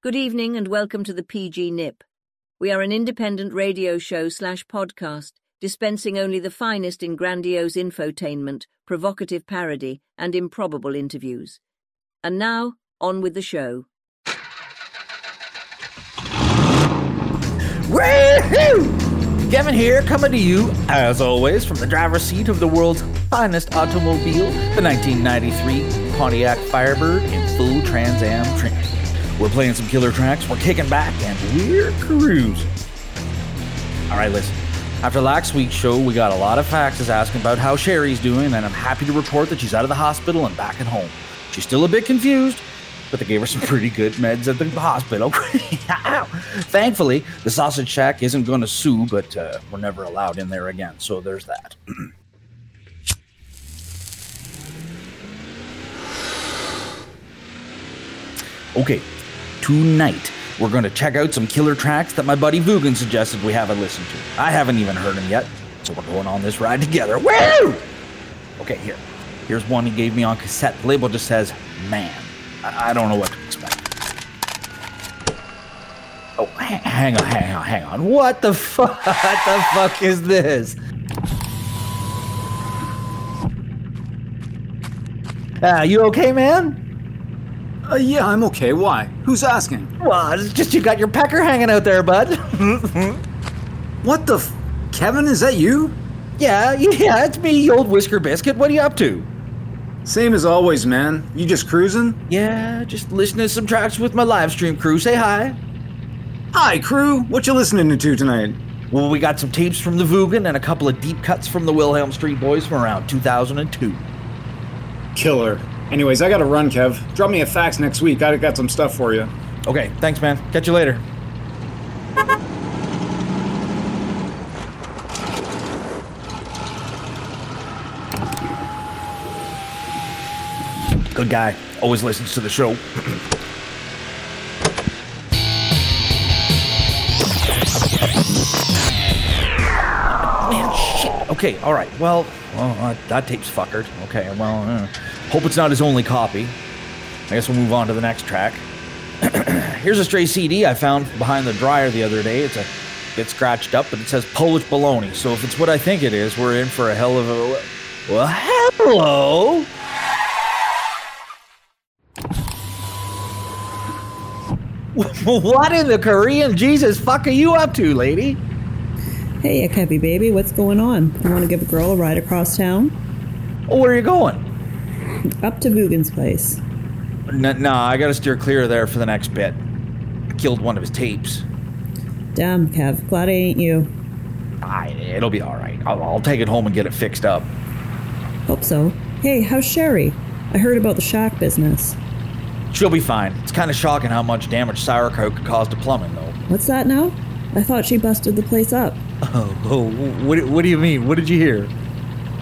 Good evening and welcome to the PG Nip. We are an independent radio show slash podcast, dispensing only the finest in grandiose infotainment, provocative parody, and improbable interviews. And now, on with the show. Woohoo! Kevin here, coming to you, as always, from the driver's seat of the world's finest automobile, the 1993 Pontiac Firebird in full Trans Am trim. We're playing some killer tracks, we're kicking back, and we're cruising. All right, listen. After last week's show, we got a lot of faxes asking about how Sherry's doing, and I'm happy to report that she's out of the hospital and back at home. She's still a bit confused, but they gave her some pretty good meds at the hospital. Thankfully, the sausage shack isn't going to sue, but uh, we're never allowed in there again, so there's that. okay, tonight we're going to check out some killer tracks that my buddy Vugan suggested we haven't listened to. I haven't even heard them yet, so we're going on this ride together. Woo! Okay, here. Here's one he gave me on cassette. The label just says, Man. I, I don't know what to expect. Oh, hang, on, hang on, hang on. What the fuck? What the fuck is this? Ah, you okay, man? Uh, yeah, I'm okay. Why? Who's asking? Well, it's just you got your pecker hanging out there, bud. What the f- Kevin, is that you? yeah, yeah, it's me, you old whisker biscuit. What are you up to? Same as always, man. You just cruising? Yeah, just listening to some tracks with my live stream crew. Say hi. Hi, crew. What you listening to tonight? Well, we got some tapes from the Vugan and a couple of deep cuts from the Wilhelm Street Boys from around 2002. Killer. Anyways, I gotta run, Kev. Drop me a fax next week. I got some stuff for you. Okay, thanks, man. Catch you later. Good guy. Always listens to the show. Man, shit. Okay, all right. Well, well uh, that tape's fuckered. Okay, well, uh, hope it's not his only copy. I guess we'll move on to the next track. Here's a stray CD I found behind the dryer the other day. It's a bit scratched up, but it says Polish baloney. So if it's what I think it is, we're in for a hell of a. Well, hello. What in the Korean Jesus fuck are you up to, lady? Hey, a Kevi baby, what's going on? You want to give a girl a ride across town? Oh, where are you going? Up to Vugan's place. No, no, I gotta steer clear of there for the next bit. I killed one of his tapes. Damn, Kev, glad I ain't you. I, it'll be all right. I'll, I'll take it home and get it fixed up. Hope so. Hey, how's Sherry? I heard about the shack business. She'll be fine. It's kind of shocking how much damage sauerkraut could cause to plumbing, though. What's that now? I thought she busted the place up. Oh, oh what, what do you mean? What did you hear?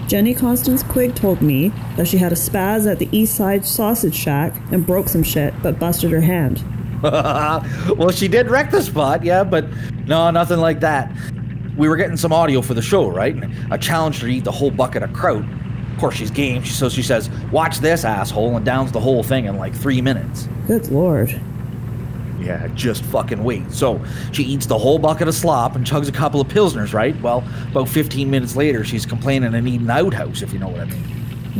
Jenny Constance Quigg told me that she had a spaz at the East Side Sausage Shack and broke some shit, but busted her hand. well, she did wreck the spot, yeah, but no, nothing like that. We were getting some audio for the show, right? And I challenged her to eat the whole bucket of kraut. Of course, she's game, so she says, Watch this, asshole, and downs the whole thing in like three minutes. Good lord. Yeah, just fucking wait. So she eats the whole bucket of slop and chugs a couple of pilsners, right? Well, about 15 minutes later, she's complaining and eating outhouse, if you know what I mean.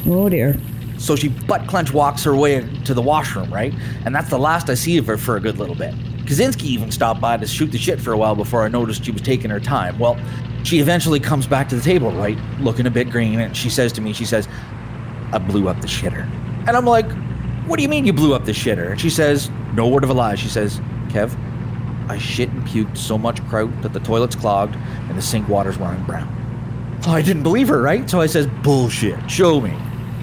Oh dear. So she butt clench walks her way to the washroom, right? And that's the last I see of her for a good little bit. Kaczynski even stopped by to shoot the shit for a while before I noticed she was taking her time. Well, she eventually comes back to the table, right? Looking a bit green, and she says to me, she says, I blew up the shitter. And I'm like, what do you mean you blew up the shitter? And she says, no word of a lie. She says, Kev, I shit and puked so much kraut that the toilet's clogged and the sink water's running brown. Oh, I didn't believe her, right? So I says, bullshit, show me.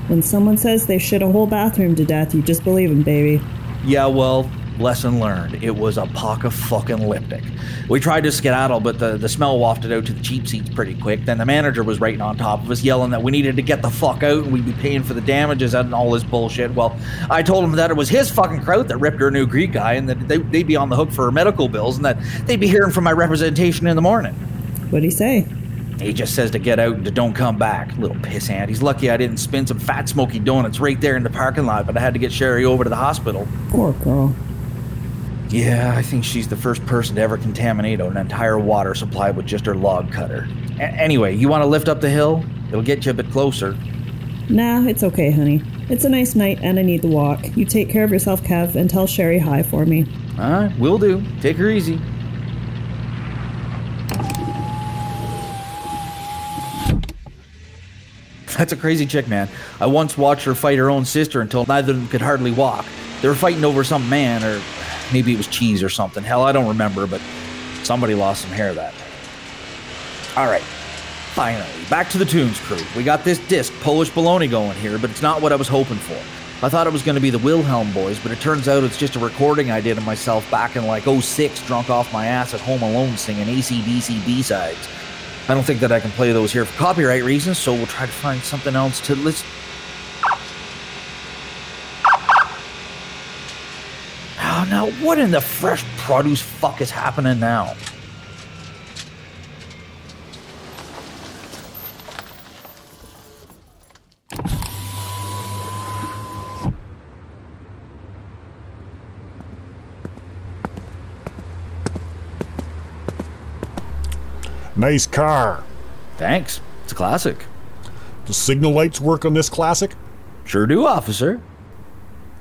When someone says they shit a whole bathroom to death, you just believe them, baby. Yeah, well, lesson learned. It was a pock of fucking liptic. We tried to skedaddle, but the, the smell wafted out to the cheap seats pretty quick. Then the manager was right on top of us, yelling that we needed to get the fuck out and we'd be paying for the damages and all this bullshit. Well, I told him that it was his fucking kraut that ripped her new Greek guy and that they, they'd be on the hook for her medical bills and that they'd be hearing from my representation in the morning. What'd he say? He just says to get out and to don't come back. Little pissant. He's lucky I didn't spin some fat smoky donuts right there in the parking lot, but I had to get Sherry over to the hospital. Poor girl. Yeah, I think she's the first person to ever contaminate an entire water supply with just her log cutter. A- anyway, you want to lift up the hill? It'll get you a bit closer. Nah, it's okay, honey. It's a nice night and I need the walk. You take care of yourself, Kev, and tell Sherry hi for me. All right, will do. Take her easy. That's a crazy chick, man. I once watched her fight her own sister until neither of them could hardly walk. They were fighting over some man, or maybe it was cheese or something. Hell, I don't remember, but somebody lost some hair that night. All right, finally, back to the Tunes crew. We got this disc Polish baloney going here, but it's not what I was hoping for. I thought it was going to be the Wilhelm Boys, but it turns out it's just a recording I did of myself back in like 06, drunk off my ass at home alone singing ACDC B-sides. I don't think that I can play those here for copyright reasons, so we'll try to find something else to listen. Oh, now what in the fresh produce fuck is happening now? Nice car. Thanks. It's a classic. The signal lights work on this classic? Sure do, officer.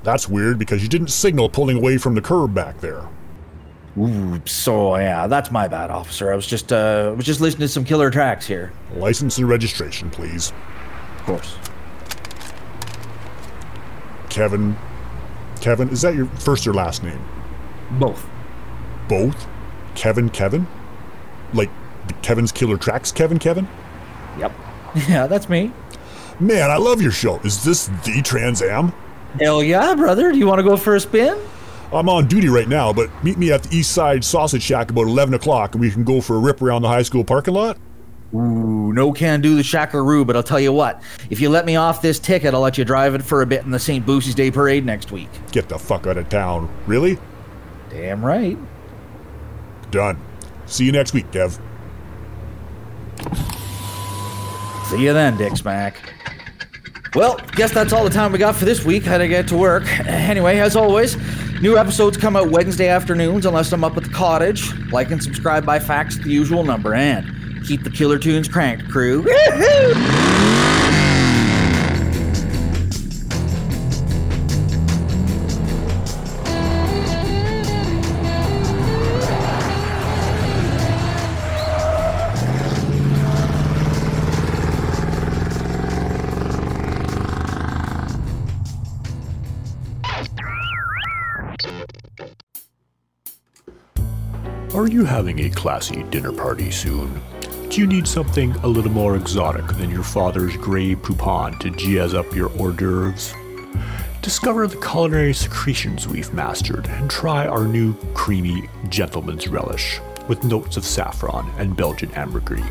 That's weird because you didn't signal pulling away from the curb back there. Ooh, so yeah, that's my bad, officer. I was just uh I was just listening to some killer tracks here. License and registration, please. Of course. Kevin. Kevin, is that your first or last name? Both. Both? Kevin Kevin? Like the Kevin's Killer Tracks Kevin Kevin? Yep. Yeah, that's me. Man, I love your show. Is this the Trans Am? Hell yeah, brother. Do you want to go for a spin? I'm on duty right now, but meet me at the East Side Sausage Shack about 11 o'clock and we can go for a rip around the high school parking lot? Ooh, no can do the Shackaroo, but I'll tell you what. If you let me off this ticket, I'll let you drive it for a bit in the St. Boosie's Day Parade next week. Get the fuck out of town. Really? Damn right. Done. See you next week, Dev. See you then, Dick Smack. Well, guess that's all the time we got for this week. Had to get to work. Anyway, as always, new episodes come out Wednesday afternoons unless I'm up at the cottage. Like and subscribe by fax the usual number, and keep the killer tunes cranked, crew. Woohoo! You having a classy dinner party soon? Do you need something a little more exotic than your father's Grey Poupon to jazz up your hors d'oeuvres? Discover the culinary secretions we've mastered and try our new creamy gentleman's relish with notes of saffron and Belgian ambergris.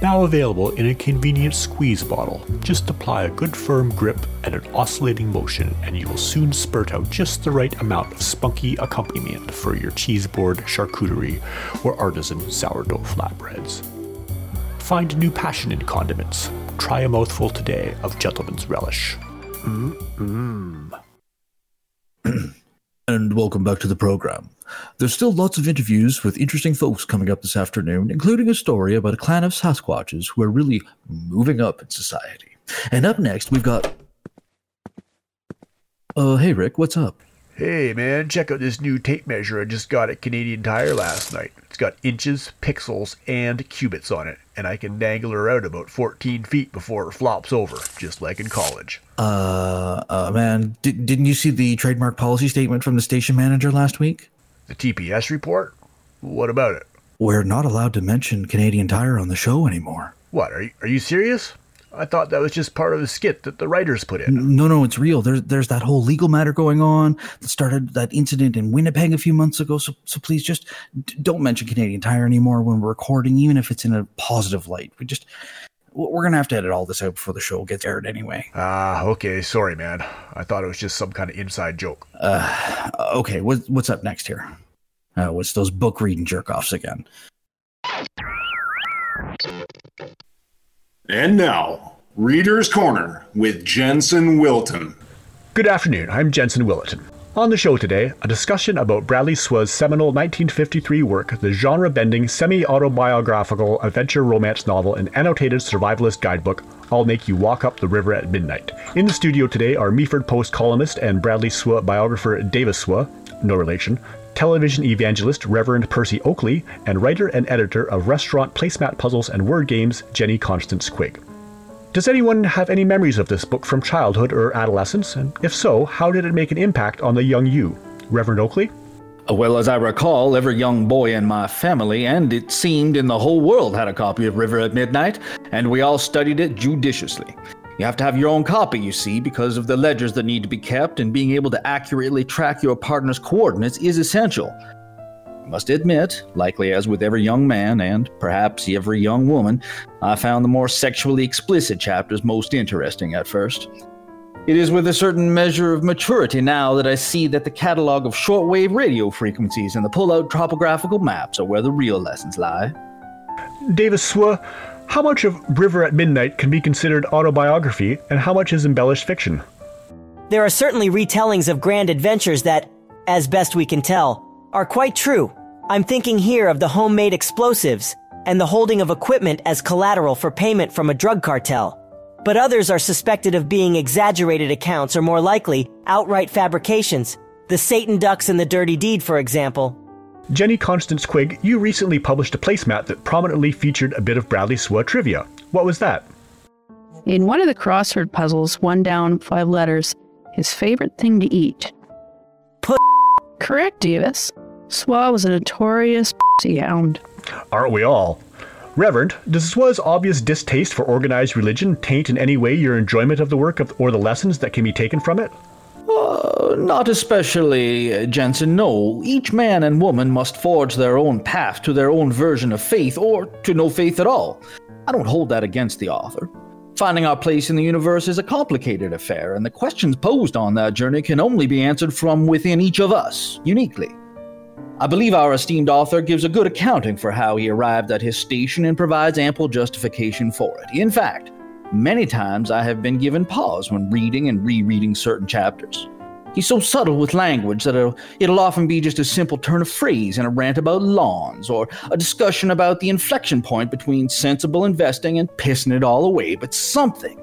Now available in a convenient squeeze bottle. Just apply a good firm grip and an oscillating motion, and you will soon spurt out just the right amount of spunky accompaniment for your cheeseboard, charcuterie, or artisan sourdough flatbreads. Find new passion in condiments. Try a mouthful today of gentleman's relish. Mmm. And welcome back to the program. There's still lots of interviews with interesting folks coming up this afternoon, including a story about a clan of Sasquatches who are really moving up in society. And up next, we've got. Uh, hey, Rick, what's up? Hey man, check out this new tape measure I just got at Canadian Tire last night. It's got inches, pixels, and cubits on it, and I can dangle her out about 14 feet before it flops over, just like in college. Uh, uh man, did, didn't you see the trademark policy statement from the station manager last week? The TPS report? What about it? We're not allowed to mention Canadian Tire on the show anymore. What, are you, are you serious? I thought that was just part of the skit that the writers put in. No, no, it's real. There's there's that whole legal matter going on that started that incident in Winnipeg a few months ago. So so please just d- don't mention Canadian Tire anymore when we're recording, even if it's in a positive light. We just we're gonna have to edit all this out before the show gets aired anyway. Ah, okay, sorry man. I thought it was just some kind of inside joke. Uh, okay, what, what's up next here? Uh, what's those book reading jerk offs again? And now, Reader's Corner with Jensen Wilton. Good afternoon, I'm Jensen Willerton. On the show today, a discussion about Bradley Swa's seminal 1953 work, the genre bending, semi autobiographical adventure romance novel and annotated survivalist guidebook, I'll Make You Walk Up the River at Midnight. In the studio today are Meaford Post columnist and Bradley Swa biographer Davis Swa, no relation, television evangelist Reverend Percy Oakley, and writer and editor of restaurant placemat puzzles and word games Jenny Constance Quigg. Does anyone have any memories of this book from childhood or adolescence? And if so, how did it make an impact on the young you? Reverend Oakley? Uh, well, as I recall, every young boy in my family, and it seemed in the whole world, had a copy of River at Midnight, and we all studied it judiciously. You have to have your own copy, you see, because of the ledgers that need to be kept, and being able to accurately track your partner's coordinates is essential. I must admit, likely as with every young man, and perhaps every young woman, I found the more sexually explicit chapters most interesting at first. It is with a certain measure of maturity now that I see that the catalog of shortwave radio frequencies and the pull out topographical maps are where the real lessons lie. Davis Swa, how much of River at Midnight can be considered autobiography, and how much is embellished fiction? There are certainly retellings of grand adventures that, as best we can tell, are quite true. I'm thinking here of the homemade explosives and the holding of equipment as collateral for payment from a drug cartel. But others are suspected of being exaggerated accounts or more likely outright fabrications. The Satan Ducks and the Dirty Deed, for example. Jenny Constance Quigg, you recently published a placemat that prominently featured a bit of Bradley Swa trivia. What was that? In one of the crossword puzzles, one down, five letters, his favorite thing to eat. Put. Correct, Davis. Swa was a notorious pussy hound. Aren't we all? Reverend, does Swa's obvious distaste for organized religion taint in any way your enjoyment of the work of, or the lessons that can be taken from it? Uh, not especially, Jensen, no. Each man and woman must forge their own path to their own version of faith, or to no faith at all. I don't hold that against the author. Finding our place in the universe is a complicated affair, and the questions posed on that journey can only be answered from within each of us, uniquely. I believe our esteemed author gives a good accounting for how he arrived at his station and provides ample justification for it. In fact, many times I have been given pause when reading and rereading certain chapters. He's so subtle with language that it'll, it'll, often be just a simple turn of phrase in a rant about lawns or a discussion about the inflection point between sensible investing and pissing it all away, but something,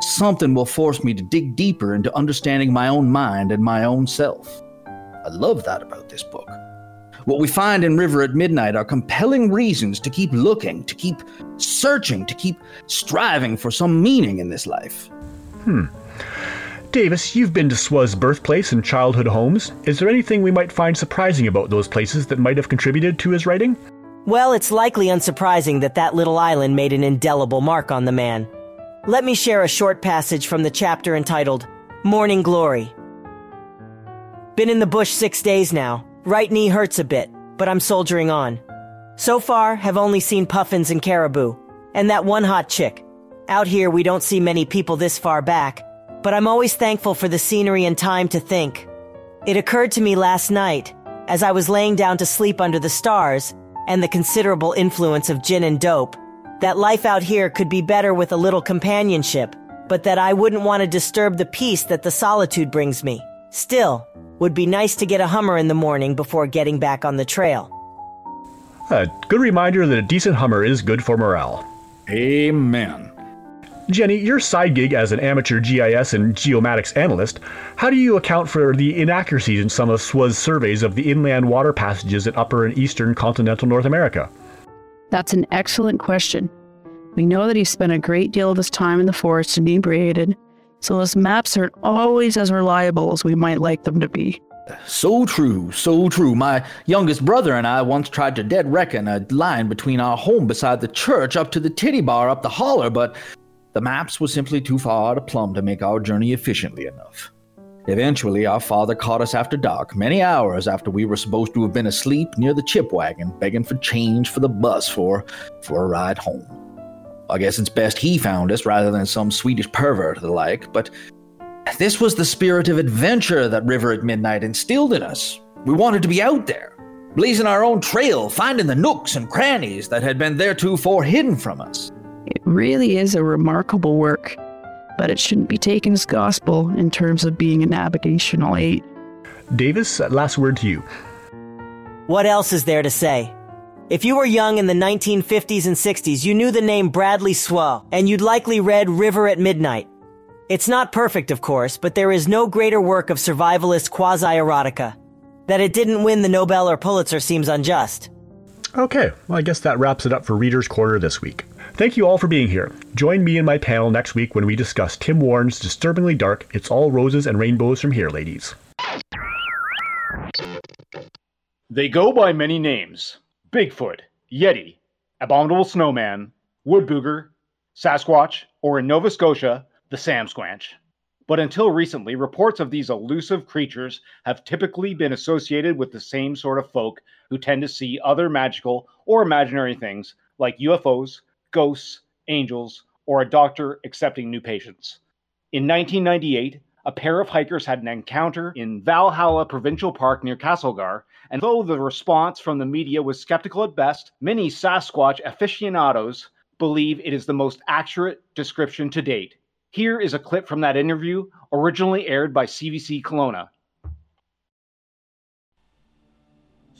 something will force me to dig deeper into understanding my own mind and my own self. I love that about this book. What we find in River at Midnight are compelling reasons to keep looking, to keep searching, to keep striving for some meaning in this life. Hmm. Davis, you've been to Swa's birthplace and childhood homes. Is there anything we might find surprising about those places that might have contributed to his writing? Well, it's likely unsurprising that that little island made an indelible mark on the man. Let me share a short passage from the chapter entitled Morning Glory. Been in the bush six days now. Right knee hurts a bit, but I'm soldiering on. So far, have only seen puffins and caribou, and that one hot chick. Out here, we don't see many people this far back, but I'm always thankful for the scenery and time to think. It occurred to me last night, as I was laying down to sleep under the stars, and the considerable influence of gin and dope, that life out here could be better with a little companionship, but that I wouldn't want to disturb the peace that the solitude brings me. Still, would be nice to get a Hummer in the morning before getting back on the trail. A good reminder that a decent Hummer is good for morale. Amen. Jenny, your side gig as an amateur GIS and geomatics analyst, how do you account for the inaccuracies in some of Swa's surveys of the inland water passages in upper and eastern continental North America? That's an excellent question. We know that he spent a great deal of his time in the forest inebriated, so those maps aren't always as reliable as we might like them to be. So true, so true. My youngest brother and I once tried to dead reckon a line between our home beside the church up to the titty bar up the holler, but the maps were simply too far to plumb to make our journey efficiently enough. Eventually, our father caught us after dark, many hours after we were supposed to have been asleep near the chip wagon, begging for change for the bus for, for a ride home. I guess it's best he found us rather than some Swedish pervert or the like, but this was the spirit of adventure that River at Midnight instilled in us. We wanted to be out there, blazing our own trail, finding the nooks and crannies that had been theretofore hidden from us. It really is a remarkable work, but it shouldn't be taken as gospel in terms of being a navigational aid. Davis, last word to you. What else is there to say? If you were young in the 1950s and 60s, you knew the name Bradley Swell, and you'd likely read River at Midnight. It's not perfect, of course, but there is no greater work of survivalist quasi-erotica. That it didn't win the Nobel or Pulitzer seems unjust. Okay, well, I guess that wraps it up for Reader's Corner this week. Thank you all for being here. Join me and my panel next week when we discuss Tim Warren's disturbingly dark It's All Roses and Rainbows from Here, ladies. They go by many names Bigfoot, Yeti, Abominable Snowman, Woodbooger, Sasquatch, or in Nova Scotia, the Samsquanch. But until recently, reports of these elusive creatures have typically been associated with the same sort of folk who tend to see other magical or imaginary things like UFOs, ghosts, angels, or a doctor accepting new patients. In 1998, a pair of hikers had an encounter in Valhalla Provincial Park near Castlegar, and though the response from the media was skeptical at best, many Sasquatch aficionados believe it is the most accurate description to date. Here is a clip from that interview, originally aired by CBC Kelowna.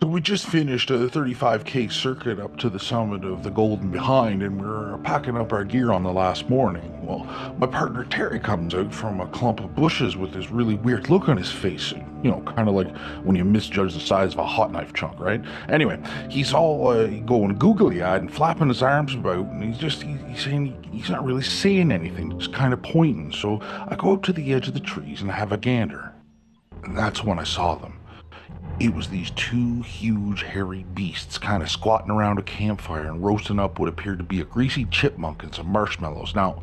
So we just finished a 35k circuit up to the summit of the Golden Behind, and we are packing up our gear on the last morning. Well, my partner Terry comes out from a clump of bushes with this really weird look on his face. You know, kind of like when you misjudge the size of a hot knife chunk, right? Anyway, he's all uh, going googly eyed and flapping his arms about, and he's just he, he's saying he's not really saying anything, just kind of pointing. So I go up to the edge of the trees and have a gander, and that's when I saw them. It was these two huge hairy beasts kind of squatting around a campfire and roasting up what appeared to be a greasy chipmunk and some marshmallows. Now,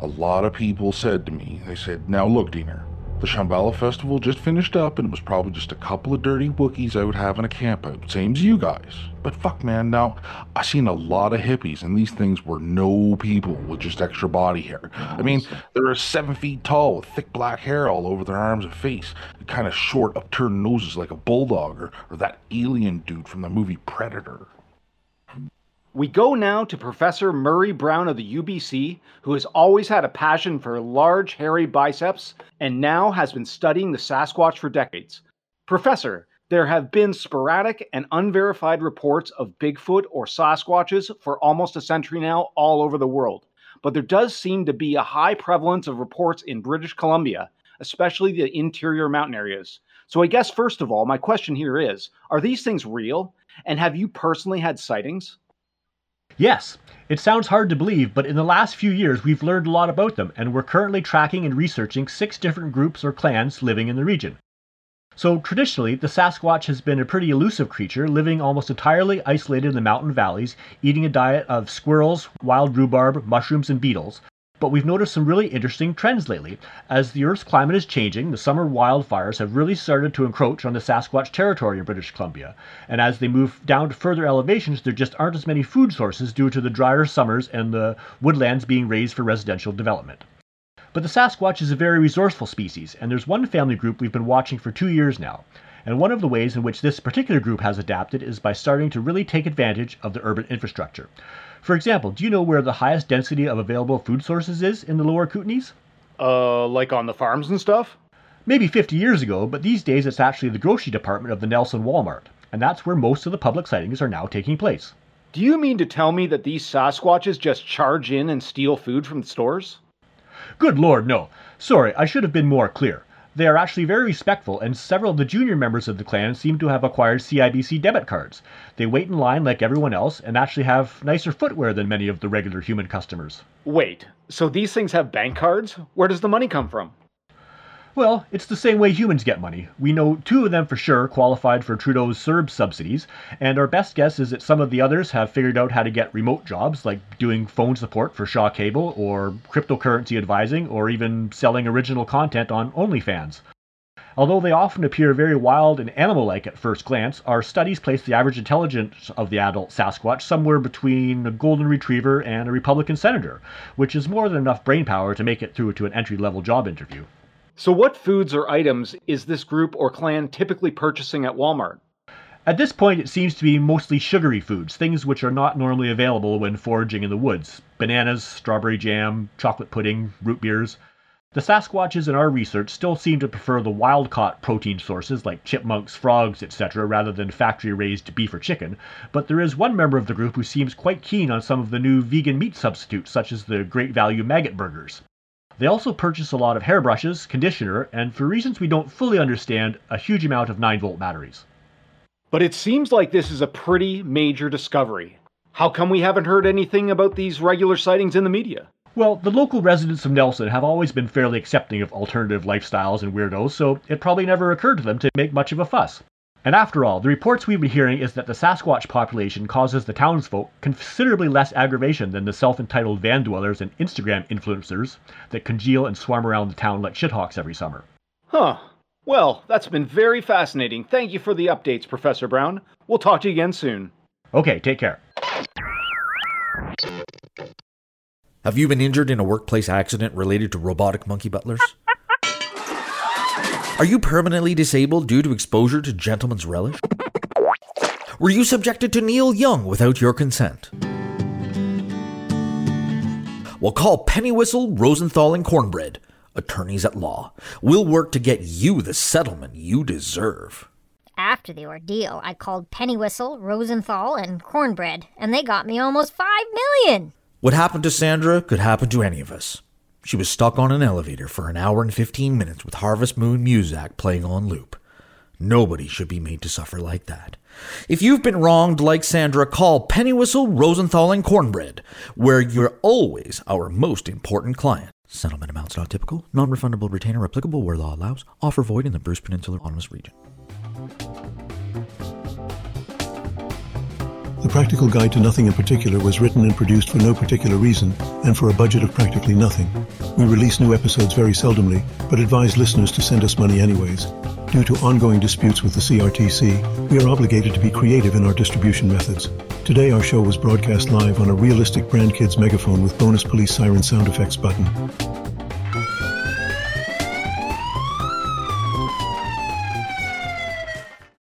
a lot of people said to me, they said, Now look, Diener, the Shambhala Festival just finished up and it was probably just a couple of dirty Wookiees out having a camp out, same as you guys. But fuck, man, now, I seen a lot of hippies and these things were no people with just extra body hair. I mean, they're seven feet tall with thick black hair all over their arms and face, and kind of short, upturned noses like a bulldog or, or that alien dude from the movie Predator. We go now to Professor Murray Brown of the UBC, who has always had a passion for large, hairy biceps and now has been studying the Sasquatch for decades. Professor, there have been sporadic and unverified reports of Bigfoot or Sasquatches for almost a century now all over the world, but there does seem to be a high prevalence of reports in British Columbia, especially the interior mountain areas. So, I guess, first of all, my question here is Are these things real? And have you personally had sightings? Yes, it sounds hard to believe, but in the last few years we've learned a lot about them, and we're currently tracking and researching six different groups or clans living in the region. So, traditionally, the Sasquatch has been a pretty elusive creature, living almost entirely isolated in the mountain valleys, eating a diet of squirrels, wild rhubarb, mushrooms, and beetles, but we've noticed some really interesting trends lately. As the Earth's climate is changing, the summer wildfires have really started to encroach on the Sasquatch territory in British Columbia. And as they move down to further elevations, there just aren't as many food sources due to the drier summers and the woodlands being razed for residential development. But the Sasquatch is a very resourceful species, and there's one family group we've been watching for two years now. And one of the ways in which this particular group has adapted is by starting to really take advantage of the urban infrastructure. For example, do you know where the highest density of available food sources is in the lower Kootenays? Uh, like on the farms and stuff? Maybe 50 years ago, but these days it's actually the grocery department of the Nelson Walmart, and that's where most of the public sightings are now taking place. Do you mean to tell me that these Sasquatches just charge in and steal food from the stores? Good lord, no. Sorry, I should have been more clear. They are actually very respectful, and several of the junior members of the clan seem to have acquired CIBC debit cards. They wait in line like everyone else and actually have nicer footwear than many of the regular human customers. Wait, so these things have bank cards? Where does the money come from? Well, it's the same way humans get money. We know two of them for sure qualified for Trudeau's CERB subsidies, and our best guess is that some of the others have figured out how to get remote jobs like doing phone support for Shaw Cable, or cryptocurrency advising, or even selling original content on OnlyFans. Although they often appear very wild and animal like at first glance, our studies place the average intelligence of the adult Sasquatch somewhere between a golden retriever and a Republican senator, which is more than enough brain power to make it through to an entry level job interview. So, what foods or items is this group or clan typically purchasing at Walmart? At this point, it seems to be mostly sugary foods, things which are not normally available when foraging in the woods bananas, strawberry jam, chocolate pudding, root beers. The Sasquatches in our research still seem to prefer the wild caught protein sources like chipmunks, frogs, etc., rather than factory raised beef or chicken, but there is one member of the group who seems quite keen on some of the new vegan meat substitutes, such as the Great Value Maggot Burgers. They also purchase a lot of hairbrushes, conditioner, and for reasons we don't fully understand, a huge amount of 9 volt batteries. But it seems like this is a pretty major discovery. How come we haven't heard anything about these regular sightings in the media? Well, the local residents of Nelson have always been fairly accepting of alternative lifestyles and weirdos, so it probably never occurred to them to make much of a fuss. And after all, the reports we've been hearing is that the Sasquatch population causes the townsfolk considerably less aggravation than the self-entitled van dwellers and Instagram influencers that congeal and swarm around the town like shithawks every summer. Huh. Well, that's been very fascinating. Thank you for the updates, Professor Brown. We'll talk to you again soon. Okay, take care. Have you been injured in a workplace accident related to robotic monkey butlers? Are you permanently disabled due to exposure to gentleman's relish? Were you subjected to Neil Young without your consent? Well, call Pennywhistle, Rosenthal, and Cornbread, attorneys at law. We'll work to get you the settlement you deserve. After the ordeal, I called Pennywhistle, Rosenthal, and Cornbread, and they got me almost five million. What happened to Sandra could happen to any of us. She was stuck on an elevator for an hour and 15 minutes with Harvest Moon music playing on loop. Nobody should be made to suffer like that. If you've been wronged like Sandra, call Pennywhistle, Rosenthal, and Cornbread, where you're always our most important client. Settlement amounts not typical, non refundable retainer applicable where law allows, offer void in the Bruce Peninsula Autonomous Region. The Practical Guide to Nothing in Particular was written and produced for no particular reason and for a budget of practically nothing. We release new episodes very seldomly, but advise listeners to send us money anyways. Due to ongoing disputes with the CRTC, we are obligated to be creative in our distribution methods. Today, our show was broadcast live on a realistic Brand Kids megaphone with bonus police siren sound effects button.